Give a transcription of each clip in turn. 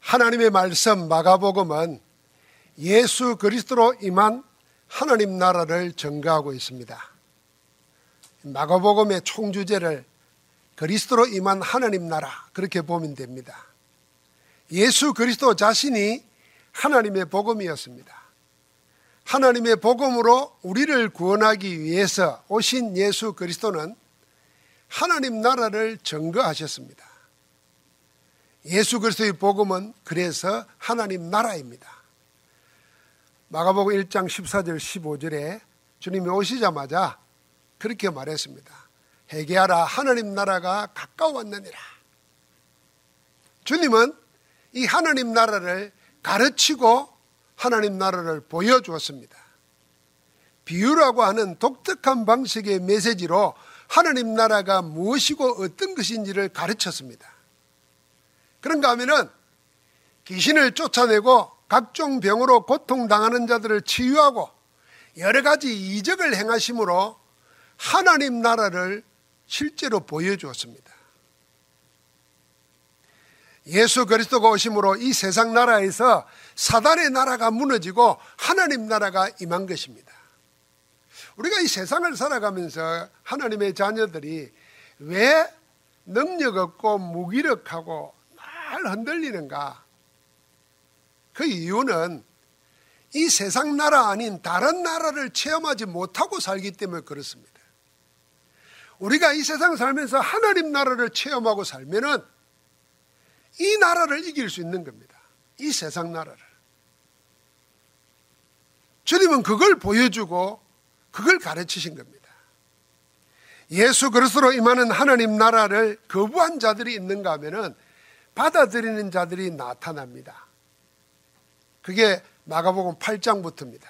하나님의 말씀 마가복음은 예수 그리스도로 임한 하나님 나라를 증거하고 있습니다. 마가복음의 총주제를 그리스도로 임한 하나님 나라 그렇게 보면 됩니다. 예수 그리스도 자신이 하나님의 복음이었습니다. 하나님의 복음으로 우리를 구원하기 위해서 오신 예수 그리스도는 하나님 나라를 증거하셨습니다. 예수 그리스도의 복음은 그래서 하나님 나라입니다. 마가복음 1장 14절 15절에 주님이 오시자마자 그렇게 말했습니다. 회개하라 하나님 나라가 가까웠느니라. 주님은 이 하나님 나라를 가르치고 하나님 나라를 보여주었습니다. 비유라고 하는 독특한 방식의 메시지로 하나님 나라가 무엇이고 어떤 것인지를 가르쳤습니다. 그런가 하면은 귀신을 쫓아내고 각종 병으로 고통당하는 자들을 치유하고 여러 가지 이적을 행하심으로 하나님 나라를 실제로 보여주었습니다. 예수 그리스도가 오심으로 이 세상 나라에서 사단의 나라가 무너지고 하나님 나라가 임한 것입니다. 우리가 이 세상을 살아가면서 하나님의 자녀들이 왜 능력 없고 무기력하고 날 흔들리는가? 그 이유는 이 세상 나라 아닌 다른 나라를 체험하지 못하고 살기 때문에 그렇습니다. 우리가 이 세상 살면서 하나님 나라를 체험하고 살면은 이 나라를 이길 수 있는 겁니다. 이 세상 나라를. 주님은 그걸 보여주고 그걸 가르치신 겁니다. 예수 그리스도로 임하는 하나님 나라를 거부한 자들이 있는가 하면은 받아들이는 자들이 나타납니다. 그게 마가복음 8장부터입니다.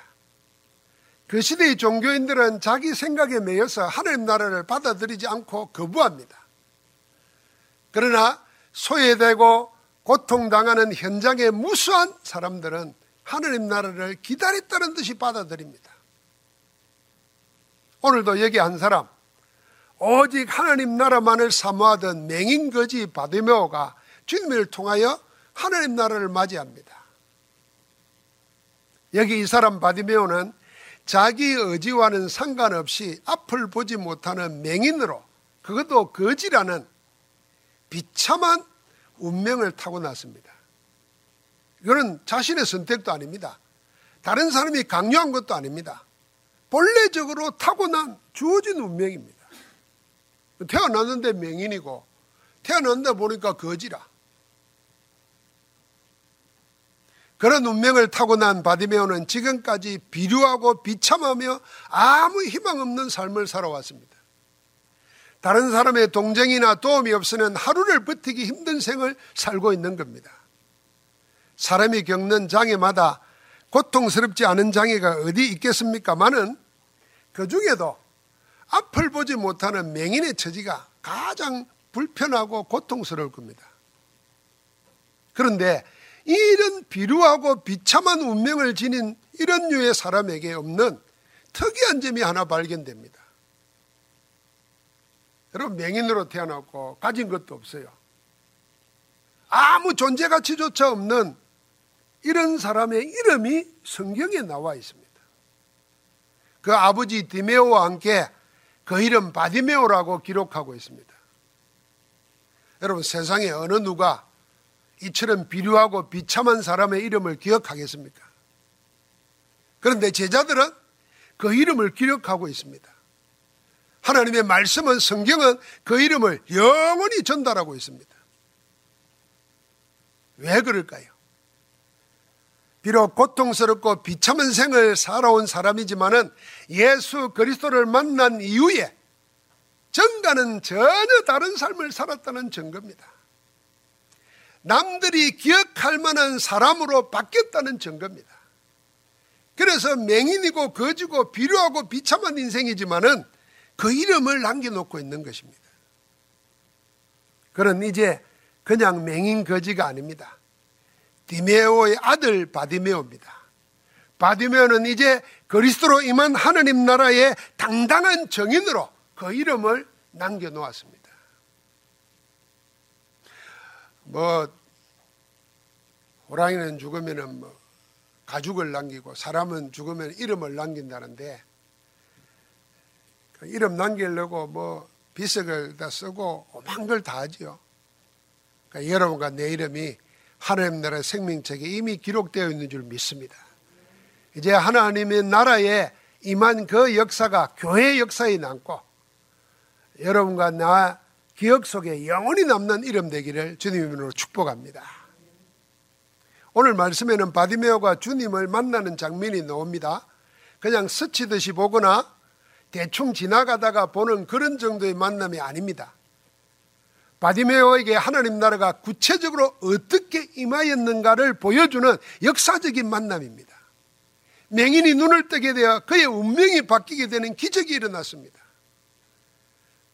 그 시대의 종교인들은 자기 생각에 매여서 하나님 나라를 받아들이지 않고 거부합니다. 그러나 소외되고 고통당하는 현장의 무수한 사람들은 하나님 나라를 기다렸다는 듯이 받아들입니다. 오늘도 여기 한 사람, 오직 하나님 나라만을 사모하던 맹인 거지 바데메오가 주님을 통하여 하나님 나라를 맞이합니다. 여기 이 사람 바디메오는 자기 의지와는 상관없이 앞을 보지 못하는 맹인으로 그것도 거지라는 비참한 운명을 타고났습니다. 이거는 자신의 선택도 아닙니다. 다른 사람이 강요한 것도 아닙니다. 본래적으로 타고난 주어진 운명입니다. 태어났는데 맹인이고 태어났는데 보니까 거지라. 그런 운명을 타고난 바디메오는 지금까지 비류하고 비참하며 아무 희망 없는 삶을 살아왔습니다. 다른 사람의 동정이나 도움이 없으면 하루를 버티기 힘든 생을 살고 있는 겁니다. 사람이 겪는 장애마다 고통스럽지 않은 장애가 어디 있겠습니까만은 그 중에도 앞을 보지 못하는 맹인의 처지가 가장 불편하고 고통스러울 겁니다. 그런데 이런 비루하고 비참한 운명을 지닌 이런 류의 사람에게 없는 특이한 점이 하나 발견됩니다. 여러분 맹인으로 태어났고 가진 것도 없어요. 아무 존재 가치조차 없는 이런 사람의 이름이 성경에 나와 있습니다. 그 아버지 디메오와 함께 그 이름 바디메오라고 기록하고 있습니다. 여러분 세상에 어느 누가 이처럼 비류하고 비참한 사람의 이름을 기억하겠습니까? 그런데 제자들은 그 이름을 기억하고 있습니다. 하나님의 말씀은 성경은 그 이름을 영원히 전달하고 있습니다. 왜 그럴까요? 비록 고통스럽고 비참한 생을 살아온 사람이지만은 예수 그리스도를 만난 이후에 전가는 전혀 다른 삶을 살았다는 증거입니다. 남들이 기억할 만한 사람으로 바뀌었다는 증거입니다. 그래서 맹인이고 거지고 비료하고 비참한 인생이지만은 그 이름을 남겨놓고 있는 것입니다. 그는 이제 그냥 맹인 거지가 아닙니다. 디메오의 아들 바디메오입니다. 바디메오는 이제 그리스도로 임한 하나님 나라의 당당한 정인으로 그 이름을 남겨놓았습니다. 뭐 호랑이는 죽으면은 뭐 가죽을 남기고 사람은 죽으면 이름을 남긴다는데 그 이름 남기려고 뭐 비석을 다 쓰고 오만 걸 다 하지요. 그러니까 여러분과 내 이름이 하나님 나라 생명책에 이미 기록되어 있는 줄 믿습니다. 이제 하나님의 나라에 임한 그 역사가 교회 역사에 남고 여러분과 나 기억 속에 영원히 남는 이름 되기를 주님으로 축복합니다. 오늘 말씀에는 바디메오가 주님을 만나는 장면이 나옵니다. 그냥 스치듯이 보거나 대충 지나가다가 보는 그런 정도의 만남이 아닙니다. 바디메오에게 하나님 나라가 구체적으로 어떻게 임하였는가를 보여주는 역사적인 만남입니다. 맹인이 눈을 뜨게 되어 그의 운명이 바뀌게 되는 기적이 일어났습니다.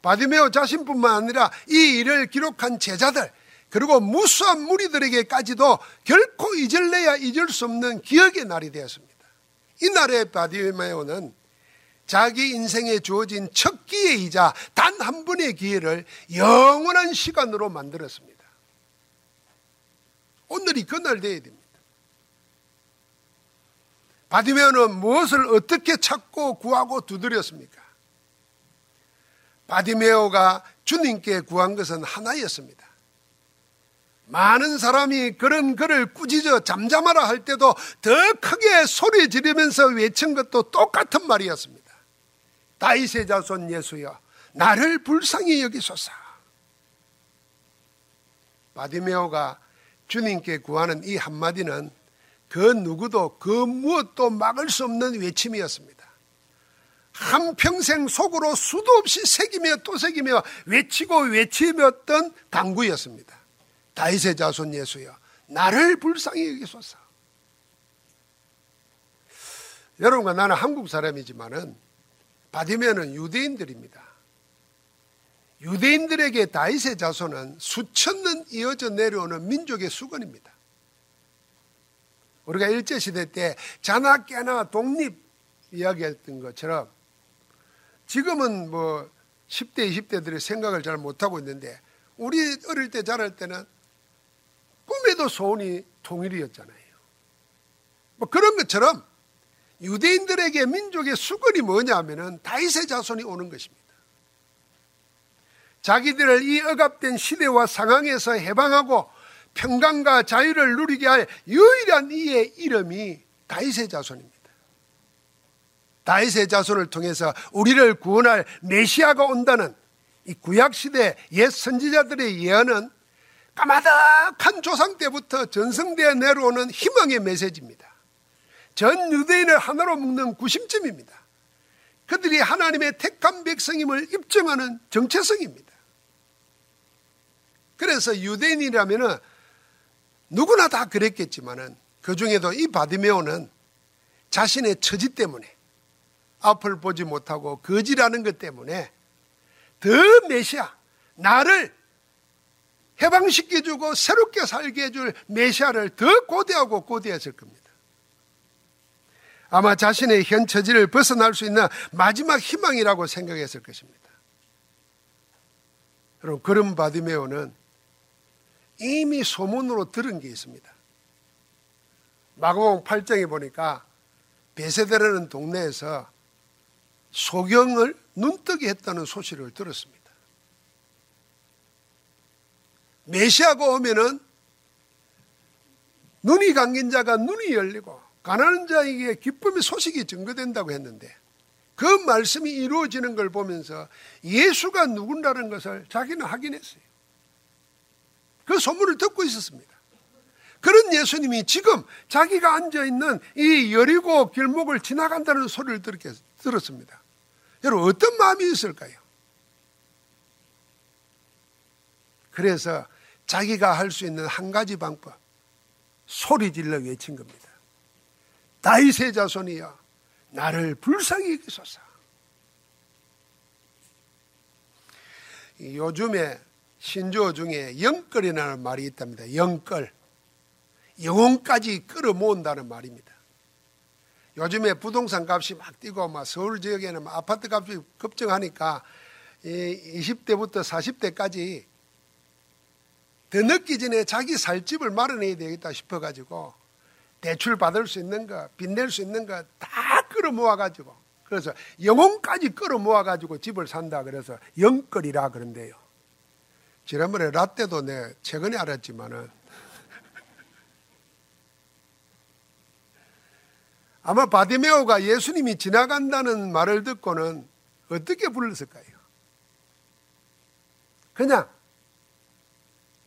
바디메오 자신뿐만 아니라 이 일을 기록한 제자들 그리고 무수한 무리들에게까지도 결코 잊을래야 잊을 수 없는 기억의 날이 되었습니다. 이 날의 바디메오는 자기 인생에 주어진 첫 기회이자 단 한 번의 기회를 영원한 시간으로 만들었습니다. 오늘이 그날 되어야 됩니다. 바디메오는 무엇을 어떻게 찾고 구하고 두드렸습니까? 바디매오가 주님께 구한 것은 하나였습니다. 많은 사람이 그런 그를 꾸짖어 잠잠하라 할 때도 더 크게 소리 지르면서 외친 것도 똑같은 말이었습니다. 다윗의 자손 예수여 나를 불쌍히 여기소서. 바디매오가 주님께 구하는 이 한마디는 그 누구도 그 무엇도 막을 수 없는 외침이었습니다. 한평생 속으로 수도 없이 새기며 또 새기며 외치고 외치었던 강구였습니다. 다윗의 자손 예수여 나를 불쌍히 여기소서. 여러분과 나는 한국 사람이지만은 바디메는 유대인들입니다. 유대인들에게 다윗의 자손은 수천 년 이어져 내려오는 민족의 수건입니다. 우리가 일제시대 때 자나 깨나 독립 이야기했던 것처럼 지금은 뭐 10대, 20대들이 생각을 잘 못하고 있는데 우리 어릴 때 자랄 때는 꿈에도 소원이 통일이었잖아요. 뭐 그런 것처럼 유대인들에게 민족의 수건이 뭐냐면은 다윗의 자손이 오는 것입니다. 자기들을 이 억압된 시대와 상황에서 해방하고 평강과 자유를 누리게 할 유일한 이의 이름이 다윗의 자손입니다. 다윗의 자손을 통해서 우리를 구원할 메시아가 온다는 이 구약 시대 옛 선지자들의 예언은 까마득한 조상 때부터 전성되어 내려오는 희망의 메시지입니다. 전 유대인을 하나로 묶는 구심점입니다. 그들이 하나님의 택한 백성임을 입증하는 정체성입니다. 그래서 유대인이라면 누구나 다 그랬겠지만은 그 중에도 이 바디메오는 자신의 처지 때문에 앞을 보지 못하고 거지라는 것 때문에 더 메시아 나를 해방시켜주고 새롭게 살게 해줄 메시아를 더 고대하고 고대했을 겁니다. 아마 자신의 현 처지를 벗어날 수 있는 마지막 희망이라고 생각했을 것입니다. 여러분, 그런 바디메오는 이미 소문으로 들은 게 있습니다. 마가복 8장에 보니까 베세데라는 동네에서 소경을 눈뜨게 했다는 소식을 들었습니다. 메시아가 오면은 눈이 감긴 자가 눈이 열리고 가난한 자에게 기쁨의 소식이 증거된다고 했는데 그 말씀이 이루어지는 걸 보면서 예수가 누군다는 것을 자기는 확인했어요. 그 소문을 듣고 있었습니다. 그런 예수님이 지금 자기가 앉아 있는 이 여리고 길목을 지나간다는 소리를 들었습니다. 여러분, 어떤 마음이 있을까요? 그래서 자기가 할 수 있는 한 가지 방법, 소리 질러 외친 겁니다. 다윗의 자손이여 나를 불쌍히 여기소서. 요즘에 신조어 중에 영끌이라는 말이 있답니다. 영끌. 영혼까지 끌어모은다는 말입니다. 요즘에 부동산 값이 막 뛰고 막 서울 지역에는 아파트 값이 급증하니까 20대부터 40대까지 더 늦기 전에 자기 살 집을 마련해야 되겠다 싶어가지고 대출 받을 수 있는 거, 빚낼 수 있는 거 다 끌어 모아가지고 그래서 영혼까지 끌어 모아가지고 집을 산다 그래서 영끌이라 그런데요. 지난번에 라떼도 내 최근에 알았지만은 아마 바디메오가 예수님이 지나간다는 말을 듣고는 어떻게 불렀을까요? 그냥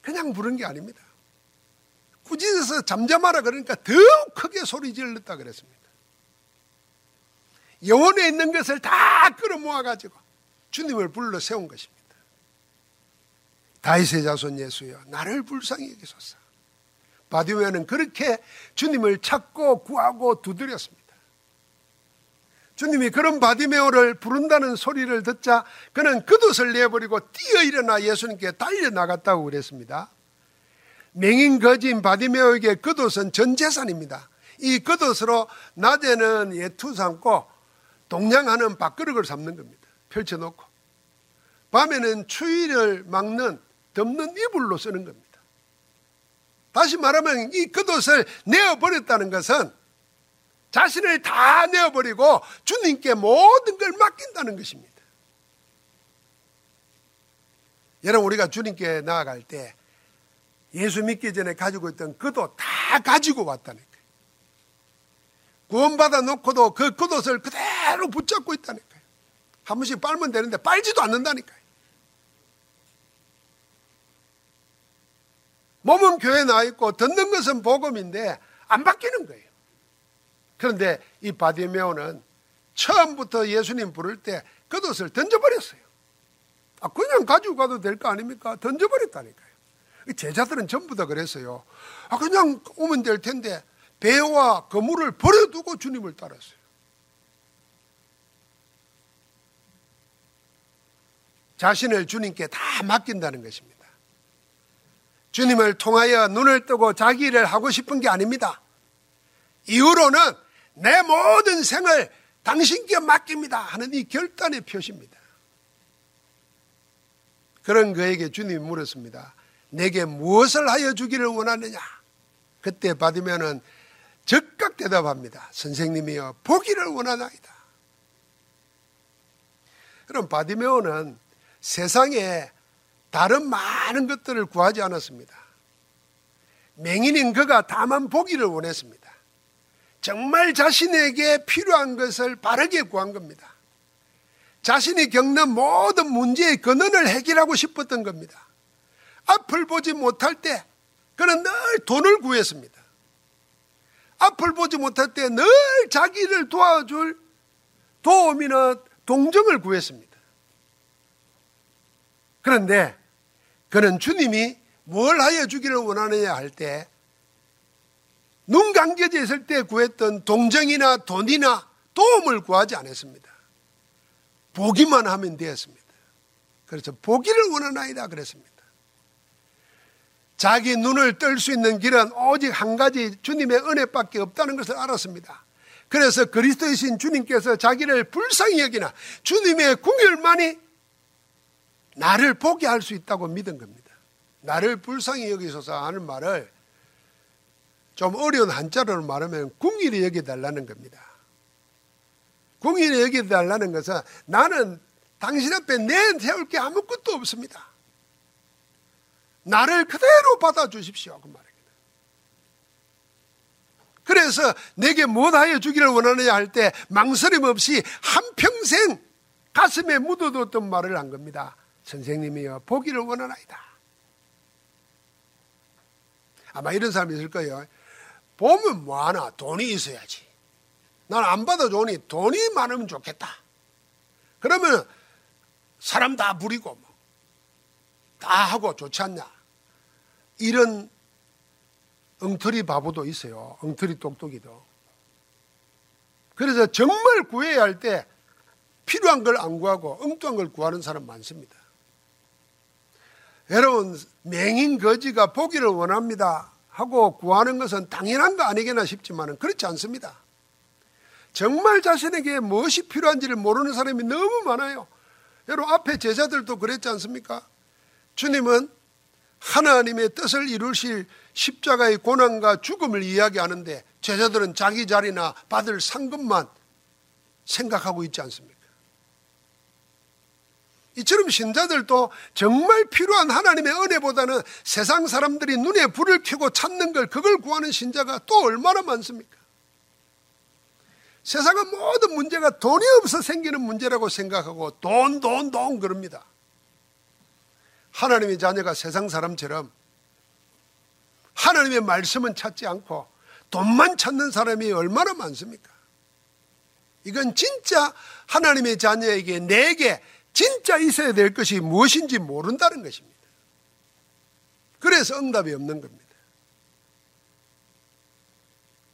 그냥 부른 게 아닙니다. 꾸짖어서 잠잠하라 그러니까 더욱 크게 소리 질렀다 그랬습니다. 영혼에 있는 것을 다 끌어모아 가지고 주님을 불러 세운 것입니다. 다윗의 자손 예수여 나를 불쌍히 여기소서. 바디메오는 그렇게 주님을 찾고 구하고 두드렸습니다. 주님이 그런 바디메오를 부른다는 소리를 듣자 그는 겉옷을 내버리고 뛰어 일어나 예수님께 달려나갔다고 그랬습니다. 맹인 거진 바디메오에게 겉옷은 전 재산입니다. 이 겉옷으로 낮에는 예투 삼고 동냥하는 밥그릇을 삼는 겁니다. 펼쳐놓고. 밤에는 추위를 막는 덮는 이불로 쓰는 겁니다. 다시 말하면 이 겉옷을 내어버렸다는 것은 자신을 다 내어버리고 주님께 모든 걸 맡긴다는 것입니다. 여러분, 우리가 주님께 나아갈 때 예수 믿기 전에 가지고 있던 겉옷 다 가지고 왔다는 거예요. 구원받아 놓고도 그 겉옷을 그대로 붙잡고 있다니까요. 한 번씩 빨면 되는데 빨지도 않는다니까요. 몸은 교회에 나와 있고 듣는 것은 복음인데 안 바뀌는 거예요. 그런데 이 바디메오는 처음부터 예수님 부를 때 겉옷을 던져버렸어요. 아, 그냥 가지고 가도 될 거 아닙니까? 던져버렸다니까요. 제자들은 전부 다 그랬어요. 아, 그냥 오면 될 텐데 배와 거물을 버려두고 주님을 따랐어요. 자신을 주님께 다 맡긴다는 것입니다. 주님을 통하여 눈을 뜨고 자기 일을 하고 싶은 게 아닙니다. 이후로는 내 모든 생을 당신께 맡깁니다 하는 이 결단의 표시입니다. 그런 그에게 주님이 물었습니다. 내게 무엇을 하여 주기를 원하느냐? 그때 받으면은 즉각 대답합니다. 선생님이여 보기를 원하나이다. 그럼 바디메오는 세상에 다른 많은 것들을 구하지 않았습니다. 맹인인 그가 다만 보기를 원했습니다. 정말 자신에게 필요한 것을 바르게 구한 겁니다. 자신이 겪는 모든 문제의 근원을 해결하고 싶었던 겁니다. 앞을 보지 못할 때 그는 늘 돈을 구했습니다. 앞을 보지 못할 때 늘 자기를 도와줄 도움이나 동정을 구했습니다. 그런데 그는 주님이 뭘 하여 주기를 원하느냐 할 때 눈 감겨져 있을 때 구했던 동정이나 돈이나 도움을 구하지 않았습니다. 보기만 하면 되었습니다. 그래서 보기를 원하나이다 그랬습니다. 자기 눈을 뜰 수 있는 길은 오직 한 가지 주님의 은혜밖에 없다는 것을 알았습니다. 그래서 그리스도이신 주님께서 자기를 불쌍히 여기나 주님의 궁율만이 나를 보게 할 수 있다고 믿은 겁니다. 나를 불쌍히 여기소서 하는 말을 좀 어려운 한자로 말하면 궁일이 여기달라는 겁니다. 궁일이 여기달라는 것은 나는 당신 앞에 내 세울 게 아무것도 없습니다. 나를 그대로 받아주십시오. 그 말입니다. 그래서 내게 무엇하여 주기를 원하느냐 할 때 망설임 없이 한평생 가슴에 묻어뒀던 말을 한 겁니다. 선생님이여 보기를 원하나이다. 아마 이런 사람이 있을 거예요. 보면 뭐하나 돈이 있어야지. 난 안 받아주니 돈이 많으면 좋겠다. 그러면 사람 다 부리고 뭐. 다 하고 좋지 않냐. 이런 엉터리 바보도 있어요. 엉터리 똑똑이도. 그래서 정말 구해야 할 때 필요한 걸 안 구하고 엉뚱한 걸 구하는 사람 많습니다. 여러분, 맹인 거지가 보기를 원합니다. 하고 구하는 것은 당연한 거 아니겠나 싶지만 그렇지 않습니다. 정말 자신에게 무엇이 필요한지를 모르는 사람이 너무 많아요. 여러분, 앞에 제자들도 그랬지 않습니까? 주님은 하나님의 뜻을 이루실 십자가의 고난과 죽음을 이야기하는데 제자들은 자기 자리나 받을 상급만 생각하고 있지 않습니까? 이처럼 신자들도 정말 필요한 하나님의 은혜보다는 세상 사람들이 눈에 불을 켜고 찾는 걸 그걸 구하는 신자가 또 얼마나 많습니까? 세상은 모든 문제가 돈이 없어 생기는 문제라고 생각하고 돈, 돈, 돈 그럽니다. 하나님의 자녀가 세상 사람처럼 하나님의 말씀은 찾지 않고 돈만 찾는 사람이 얼마나 많습니까? 이건 진짜 하나님의 자녀에게 내게 진짜 있어야 될 것이 무엇인지 모른다는 것입니다. 그래서 응답이 없는 겁니다.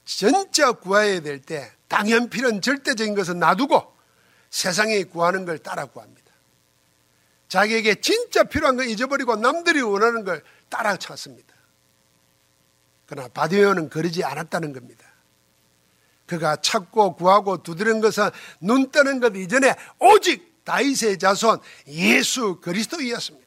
진짜 구해야 될 때 당연 필요한 절대적인 것은 놔두고 세상에 구하는 걸 따라 구합니다. 자기에게 진짜 필요한 걸 잊어버리고 남들이 원하는 걸 따라 찾습니다. 그러나 바디메오는 그러지 않았다는 겁니다. 그가 찾고 구하고 두드린 것은 눈 뜨는 것 이전에 오직 다윗의 자손 예수 그리스도이었습니다.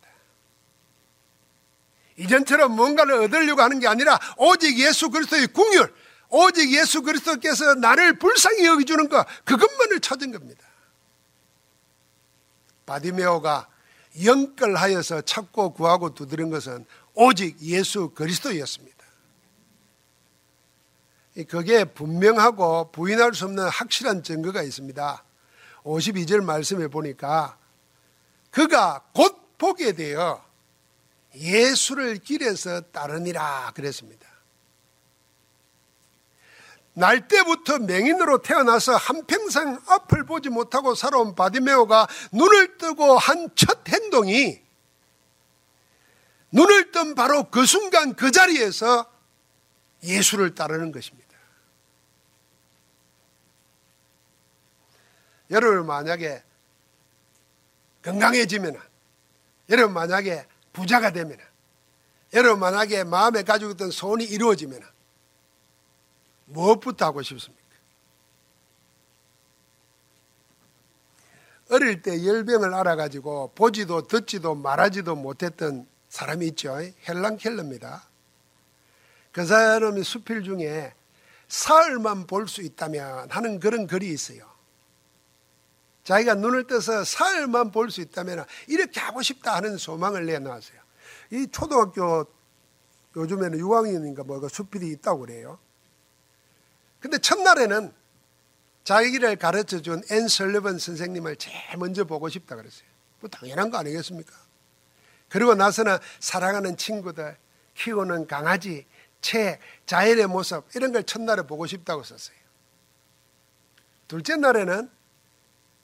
이전처럼 뭔가를 얻으려고 하는 게 아니라 오직 예수 그리스도의 궁율, 오직 예수 그리스도께서 나를 불쌍히 여기주는 것, 그것만을 찾은 겁니다. 바디매오가 영끌하여서 찾고 구하고 두드린 것은 오직 예수 그리스도였습니다. 그게 분명하고 부인할 수 없는 확실한 증거가 있습니다. 52절 말씀에 보니까 그가 곧 보게 되어 예수를 길에서 따르니라 그랬습니다. 날 때부터 맹인으로 태어나서 한평생 앞을 보지 못하고 살아온 바디매오가 눈을 뜨고 한 첫 행동이 눈을 뜬 바로 그 순간 그 자리에서 예수를 따르는 것입니다. 여러분 만약에 건강해지면 여러분 만약에 부자가 되면 여러분 만약에 마음에 가지고 있던 소원이 이루어지면 무엇부터 하고 싶습니까? 어릴 때 열병을 알아가지고 보지도 듣지도 말하지도 못했던 사람이 있죠. 헬랑 켈러입니다. 그 사람이 수필 중에 사흘만 볼 수 있다면 하는 그런 글이 있어요. 자기가 눈을 떠서 사흘만 볼 수 있다면 이렇게 하고 싶다 하는 소망을 내놨어요. 이 초등학교 요즘에는 6학년인가 뭐가 수필이 있다고 그래요. 근데 첫날에는 자기를 가르쳐 준 앤 설리번 선생님을 제일 먼저 보고 싶다 그랬어요. 뭐 당연한 거 아니겠습니까? 그리고 나서는 사랑하는 친구들, 키우는 강아지, 책, 자연의 모습 이런 걸 첫날에 보고 싶다고 썼어요. 둘째 날에는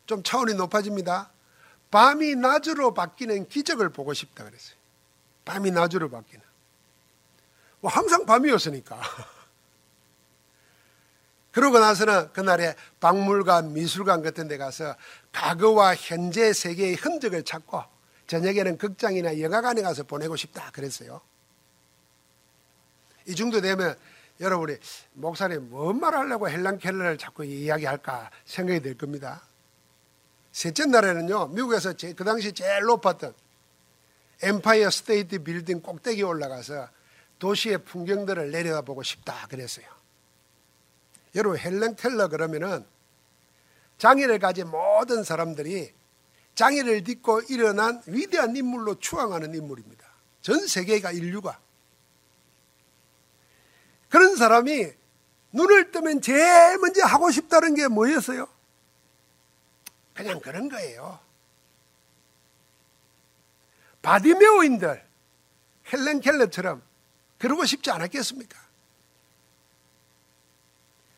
좀 차원이 높아집니다. 밤이 낮으로 바뀌는 기적을 보고 싶다 그랬어요. 밤이 낮으로 바뀌는. 뭐 항상 밤이었으니까. 그러고 나서는 그날에 박물관, 미술관 같은 데 가서 과거와 현재 세계의 흔적을 찾고 저녁에는 극장이나 영화관에 가서 보내고 싶다 그랬어요. 이 정도 되면 여러분이 목사님 뭔 말 하려고 헬란 켈러를 자꾸 이야기할까 생각이 될 겁니다. 셋째 날에는요, 미국에서 제, 그 당시 제일 높았던 엠파이어 스테이트 빌딩 꼭대기에 올라가서 도시의 풍경들을 내려다보고 싶다 그랬어요. 여러분 헬렌 켈러 그러면은 장애를 가진 모든 사람들이 장애를 딛고 일어난 위대한 인물로 추앙하는 인물입니다. 전 세계가 인류가 그런 사람이 눈을 뜨면 제일 먼저 하고 싶다는 게 뭐였어요? 그냥 그런 거예요. 바디메오인들, 헬렌 켈러처럼 그러고 싶지 않았겠습니까?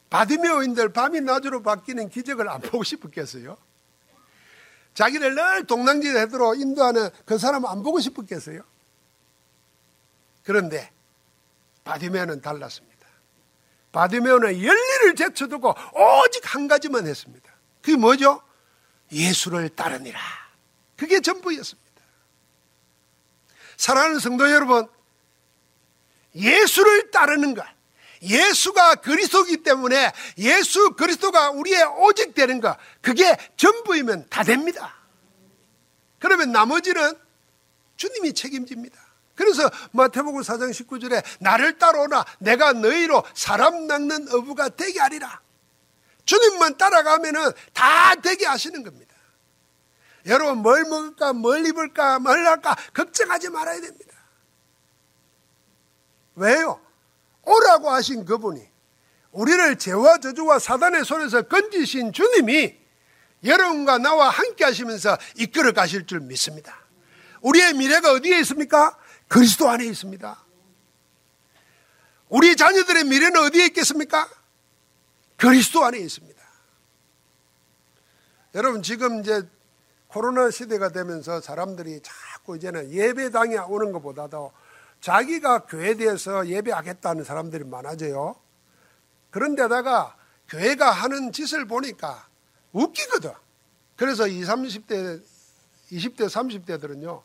바디메오인들 밤이 낮으로 바뀌는 기적을 안 보고 싶었겠어요? 자기를 늘 동랑지에 해도록 인도하는 그 사람 안 보고 싶었겠어요? 그런데 바디메오는 달랐습니다. 바디메오는 열리를 제쳐두고 오직 한 가지만 했습니다. 그게 뭐죠? 예수를 따르니라. 그게 전부였습니다. 사랑하는 성도 여러분, 예수를 따르는 것, 예수가 그리스도이기 때문에 예수 그리스도가 우리의 오직 되는 것, 그게 전부이면 다 됩니다. 그러면 나머지는 주님이 책임집니다. 그래서 마태복음 4장 19절에 나를 따라오라 내가 너희로 사람 낚는 어부가 되게 하리라. 주님만 따라가면은 다 되게 하시는 겁니다. 여러분 뭘 먹을까 뭘 입을까 뭘 할까 걱정하지 말아야 됩니다. 왜요? 오라고 하신 그분이 우리를 죄와 저주와 사단의 손에서 건지신 주님이 여러분과 나와 함께 하시면서 이끌어 가실 줄 믿습니다. 우리의 미래가 어디에 있습니까? 그리스도 안에 있습니다. 우리 자녀들의 미래는 어디에 있겠습니까? 그리스도 안에 있습니다. 여러분 지금 이제 코로나 시대가 되면서 사람들이 자꾸 이제는 예배당에 오는 것보다도 자기가 교회에 대해서 예배하겠다는 사람들이 많아져요. 그런데다가 교회가 하는 짓을 보니까 웃기거든. 그래서 20, 30대, 20대, 30대들은요,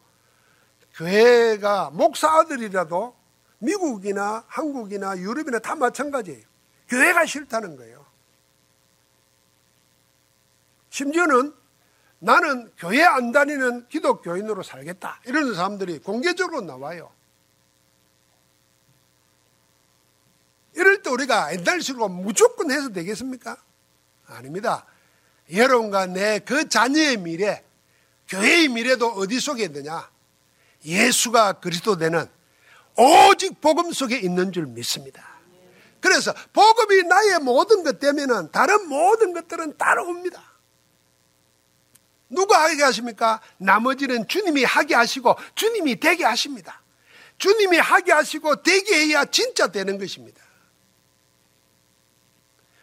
교회가 목사 아들이라도 미국이나 한국이나 유럽이나 다 마찬가지예요. 교회가 싫다는 거예요. 심지어는 나는 교회 안 다니는 기독교인으로 살겠다. 이런 사람들이 공개적으로 나와요. 이럴 때 우리가 옛날식으로 무조건 해서 되겠습니까? 아닙니다. 여러분과 내 그 자녀의 미래, 교회의 미래도 어디 속에 있느냐? 예수가 그리스도 되는 오직 복음 속에 있는 줄 믿습니다. 그래서 복음이 나의 모든 것 되면은 다른 모든 것들은 따라옵니다. 누가 하게 하십니까? 나머지는 주님이 하게 하시고 주님이 되게 하십니다. 주님이 하게 하시고 되게 해야 진짜 되는 것입니다.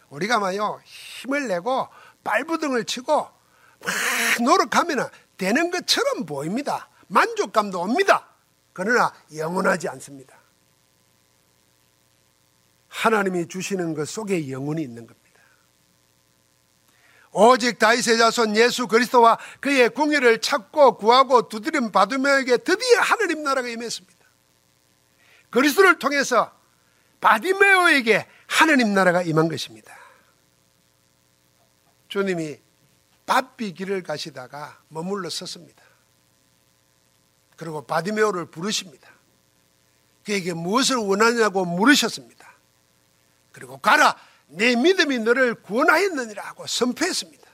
우리가 마요 힘을 내고 발부등을 치고 막 노력하면 되는 것처럼 보입니다. 만족감도 옵니다. 그러나 영원하지 않습니다. 하나님이 주시는 것 속에 영혼이 있는 겁니다. 오직 다윗의 자손 예수 그리스도와 그의 궁예를 찾고 구하고 두드림 받으며에게 드디어 하나님 나라가 임했습니다. 그리스도를 통해서 바디메오에게 하나님 나라가 임한 것입니다. 주님이 바삐 길을 가시다가 머물러 섰습니다. 그리고 바디메오를 부르십니다. 그에게 무엇을 원하냐고 물으셨습니다. 그리고 가라 내 믿음이 너를 구원하였느니라 하고 선포했습니다.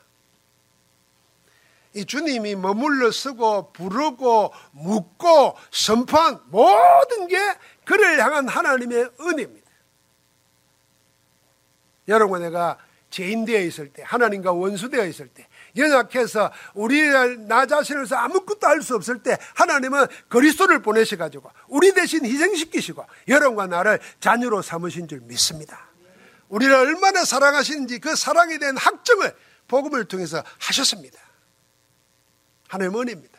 이 주님이 머물러 쓰고 부르고 묻고 선포한 모든 게 그를 향한 하나님의 은혜입니다. 여러분 내가 죄인되어 있을 때 하나님과 원수되어 있을 때 연약해서 우리 나 자신을서 아무것도 할 수 없을 때 하나님은 그리스도를 보내셔 가지고 우리 대신 희생시키시고 여러분과 나를 자녀로 삼으신 줄 믿습니다. 우리를 얼마나 사랑하시는지 그 사랑에 대한 학점을 복음을 통해서 하셨습니다. 하나님 은혜입니다.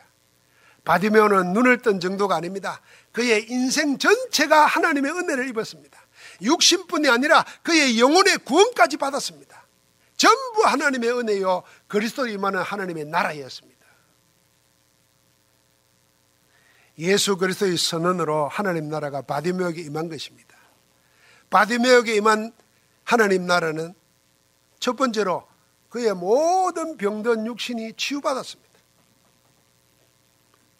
바디메오는 눈을 뜬 정도가 아닙니다. 그의 인생 전체가 하나님의 은혜를 입었습니다. 육신뿐이 아니라 그의 영혼의 구원까지 받았습니다. 전부 하나님의 은혜요 그리스도 임하는 하나님의 나라였습니다. 예수 그리스도의 선언으로 하나님 나라가 바디메오에게 임한 것입니다. 바디메오에게 임한 하나님 나라는 첫 번째로 그의 모든 병든 육신이 치유받았습니다.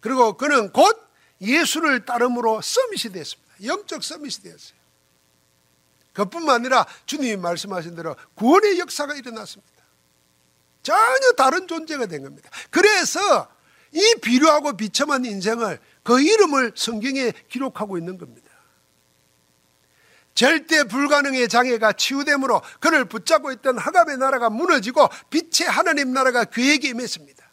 그리고 그는 곧 예수를 따름으로 서밋이 됐습니다. 영적 서밋이 되었어요. 그뿐만 아니라 주님이 말씀하신 대로 구원의 역사가 일어났습니다. 전혀 다른 존재가 된 겁니다. 그래서 이 비료하고 비참한 인생을 그 이름을 성경에 기록하고 있는 겁니다. 절대 불가능의 장애가 치유됨으로 그를 붙잡고 있던 하갑의 나라가 무너지고 빛의 하나님 나라가 그에게 임했습니다.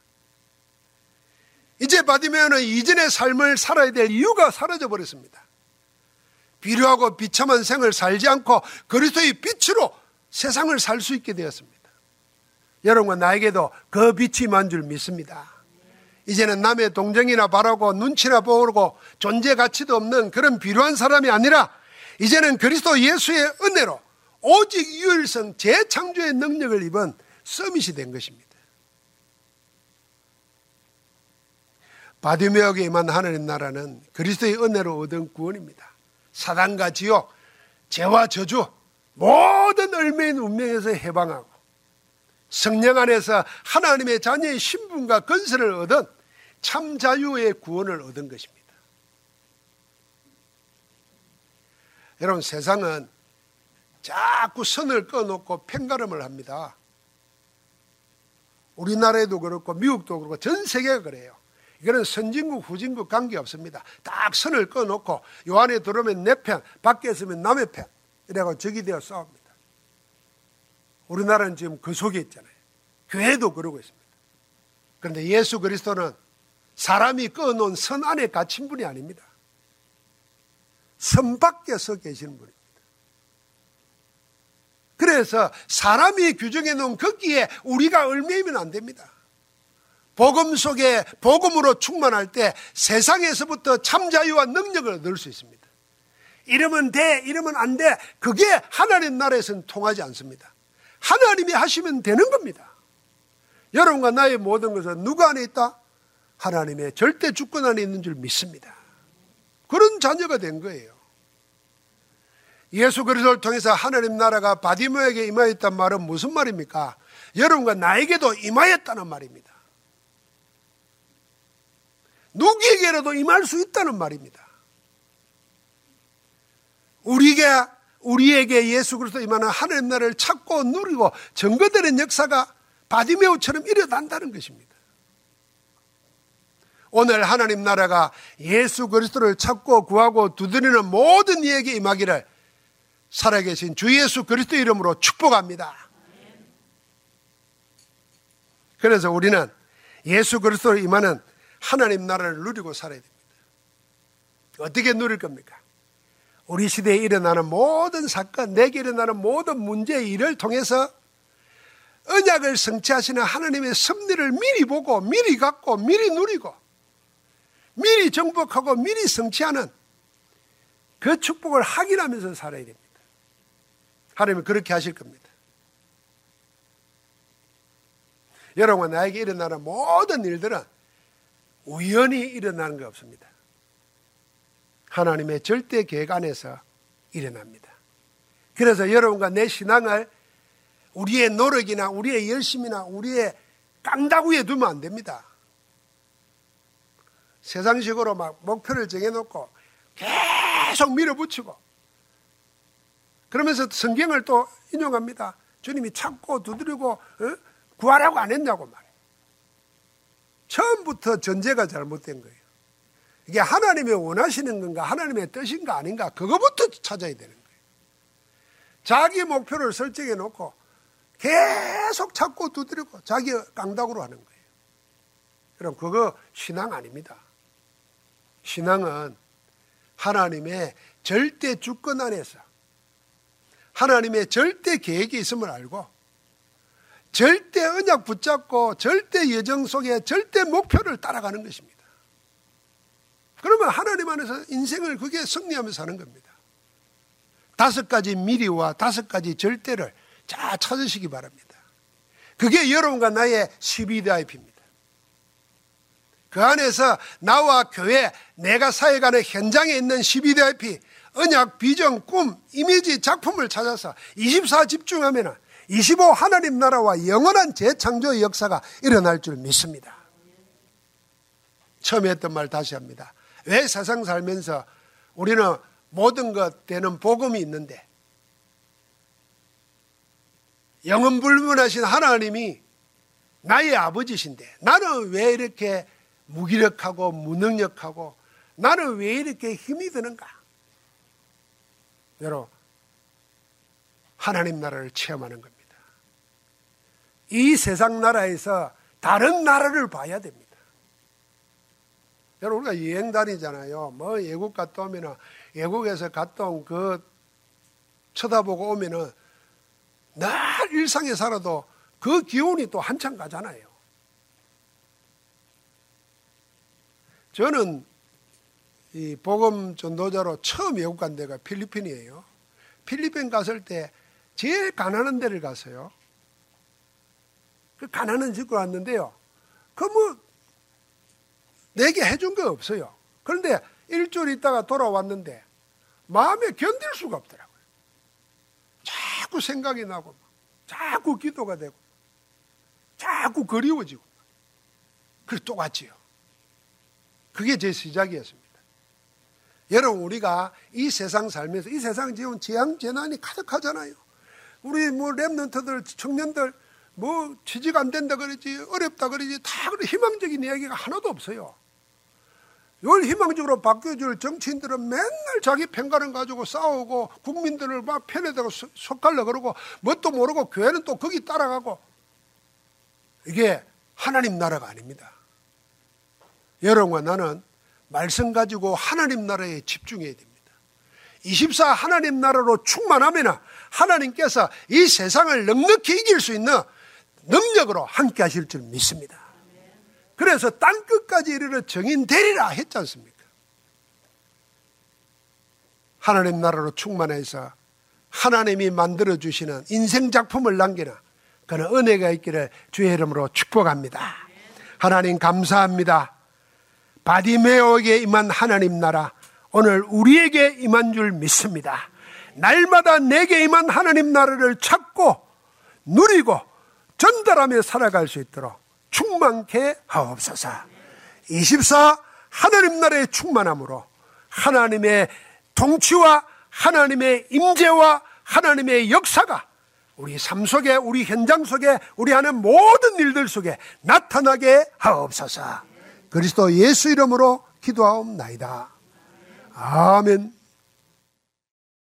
이제 바디메어는 이전의 삶을 살아야 될 이유가 사라져 버렸습니다. 비료하고 비참한 생을 살지 않고 그리스도의 빛으로 세상을 살 수 있게 되었습니다. 여러분과 나에게도 그 빛이 만 줄 믿습니다. 이제는 남의 동정이나 바라고 눈치나 보고 존재 가치도 없는 그런 비료한 사람이 아니라 이제는 그리스도 예수의 은혜로 오직 유일성 재창조의 능력을 입은 서밋이 된 것입니다. 바디메옥에 임한 하나님 나라는 그리스도의 은혜로 얻은 구원입니다. 사단과 지옥, 죄와 저주, 모든 얼매인 운명에서 해방하고 성령 안에서 하나님의 자녀의 신분과 건설을 얻은 참 자유의 구원을 얻은 것입니다. 여러분 세상은 자꾸 선을 꺼놓고 편가름을 합니다. 우리나라에도 그렇고 미국도 그렇고 전 세계가 그래요. 이거는 선진국 후진국 관계 없습니다. 딱 선을 꺼놓고 요 안에 들어오면 내 편, 밖에 있으면 남의 편 이래고 적이 되어 싸웁니다. 우리나라는 지금 그 속에 있잖아요. 교회도 그러고 있습니다. 그런데 예수 그리스도는 사람이 꺼놓은 선 안에 갇힌 분이 아닙니다. 선 밖에서 계시는 분입니다. 그래서 사람이 규정해 놓은 거기에 우리가 얽매이면 안 됩니다. 복음 속에 복음으로 충만할 때 세상에서부터 참 자유와 능력을 얻을 수 있습니다. 이러면 돼, 이러면 안 돼. 그게 하나님 나라에서는 통하지 않습니다. 하나님이 하시면 되는 겁니다. 여러분과 나의 모든 것은 누구 안에 있다? 하나님의 절대 주권 안에 있는 줄 믿습니다. 그런 자녀가 된 거예요. 예수 그리스도를 통해서 하나님 나라가 바디모에게 임하였단 말은 무슨 말입니까? 여러분과 나에게도 임하였다는 말입니다. 누구에게라도 임할 수 있다는 말입니다. 우리에게 우리에게 예수 그리스도 임하는 하나님 나라를 찾고 누리고 증거되는 역사가 바디메우처럼 일어난다는 것입니다. 오늘 하나님 나라가 예수 그리스도를 찾고 구하고 두드리는 모든 이에게 임하기를 살아계신 주 예수 그리스도 이름으로 축복합니다. 그래서 우리는 예수 그리스도를 임하는 하나님 나라를 누리고 살아야 됩니다. 어떻게 누릴 겁니까? 우리 시대에 일어나는 모든 사건, 내게 일어나는 모든 문제 일을 통해서 언약을 성취하시는 하나님의 섭리를 미리 보고 미리 갖고 미리 누리고 미리 정복하고 미리 성취하는 그 축복을 확인하면서 살아야 됩니다. 하나님은 그렇게 하실 겁니다. 여러분 나에게 일어나는 모든 일들은 우연히 일어나는 게 없습니다. 하나님의 절대 계획 안에서 일어납니다. 그래서 여러분과 내 신앙을 우리의 노력이나 우리의 열심이나 우리의 깡다구에 두면 안 됩니다. 세상식으로 막 목표를 정해놓고 계속 밀어붙이고 그러면서 성경을 또 인용합니다. 주님이 찾고 두드리고 어? 구하라고 안 했냐고 말이에요. 처음부터 전제가 잘못된 거예요. 이게 하나님이 원하시는 건가 하나님의 뜻인가 아닌가 그거부터 찾아야 되는 거예요. 자기 목표를 설정해 놓고 계속 찾고 두드리고 자기 깡다구로 하는 거예요. 그럼 그거 신앙 아닙니다. 신앙은 하나님의 절대 주권 안에서 하나님의 절대 계획이 있음을 알고 절대 언약 붙잡고 절대 예정 속에 절대 목표를 따라가는 것입니다. 그러면 하나님 안에서 인생을 그게 승리하며 사는 겁니다. 다섯 가지 미리와 다섯 가지 절대를 잘 찾으시기 바랍니다. 그게 여러분과 나의 12DIP입니다. 그 안에서 나와 교회, 내가 사역하는 현장에 있는 12DIP, 언약, 비전, 꿈, 이미지, 작품을 찾아서 24 집중하면 25 하나님 나라와 영원한 재창조의 역사가 일어날 줄 믿습니다. 처음에 했던 말 다시 합니다. 왜 세상 살면서 우리는 모든 것 되는 복음이 있는데 영은 불문하신 하나님이 나의 아버지신데 나는 왜 이렇게 무기력하고 무능력하고 나는 왜 이렇게 힘이 드는가? 여러분, 하나님 나라를 체험하는 겁니다. 이 세상 나라에서 다른 나라를 봐야 됩니다. 여러분 우리가 여행 다니잖아요. 뭐 외국 갔다 오면은 외국에서 갔다 온 그 쳐다보고 오면은 늘 일상에 살아도 그 기운이 또 한참 가잖아요. 저는 이 복음 전도자로 처음 외국 간 데가 필리핀이에요. 필리핀 갔을 때 제일 가난한 데를 갔어요. 그 가난한 집으로 왔는데요. 그 뭐 내게 해준 거 없어요. 그런데 일주일 있다가 돌아왔는데 마음에 견딜 수가 없더라고요. 자꾸 생각이 나고 자꾸 기도가 되고 자꾸 그리워지고 그래서 또 갔지요. 그게 제 시작이었습니다. 여러분 우리가 이 세상 살면서 이 세상 지금 재앙 재난이 가득하잖아요. 우리 뭐 랩런트들 청년들 뭐 취직 안 된다 그러지 어렵다 그러지 다 그런 희망적인 이야기가 하나도 없어요. 이걸 희망적으로 바뀌어줄 정치인들은 맨날 자기 평가를 가지고 싸우고 국민들을 막 편에다가 속갈려 그러고 뭣도 모르고 교회는 또 거기 따라가고 이게 하나님 나라가 아닙니다. 여러분과 나는 말씀 가지고 하나님 나라에 집중해야 됩니다. 24 하나님 나라로 충만하면 하나님께서 이 세상을 넉넉히 이길 수 있는 능력으로 함께 하실 줄 믿습니다. 그래서 땅 끝까지 이르러 정인 되리라 했지 않습니까? 하나님 나라로 충만해서 하나님이 만들어 주시는 인생 작품을 남기는 그런 은혜가 있기를 주의 이름으로 축복합니다. 하나님 감사합니다. 바디메오에게 임한 하나님 나라 오늘 우리에게 임한 줄 믿습니다. 날마다 내게 임한 하나님 나라를 찾고 누리고 전달하며 살아갈 수 있도록 충만케 하옵소서. 24 하나님 나라의 충만함으로 하나님의 통치와 하나님의 임재와 하나님의 역사가 우리 삶 속에 우리 현장 속에 우리 하는 모든 일들 속에 나타나게 하옵소서. 그리스도 예수 이름으로 기도하옵나이다. 아멘.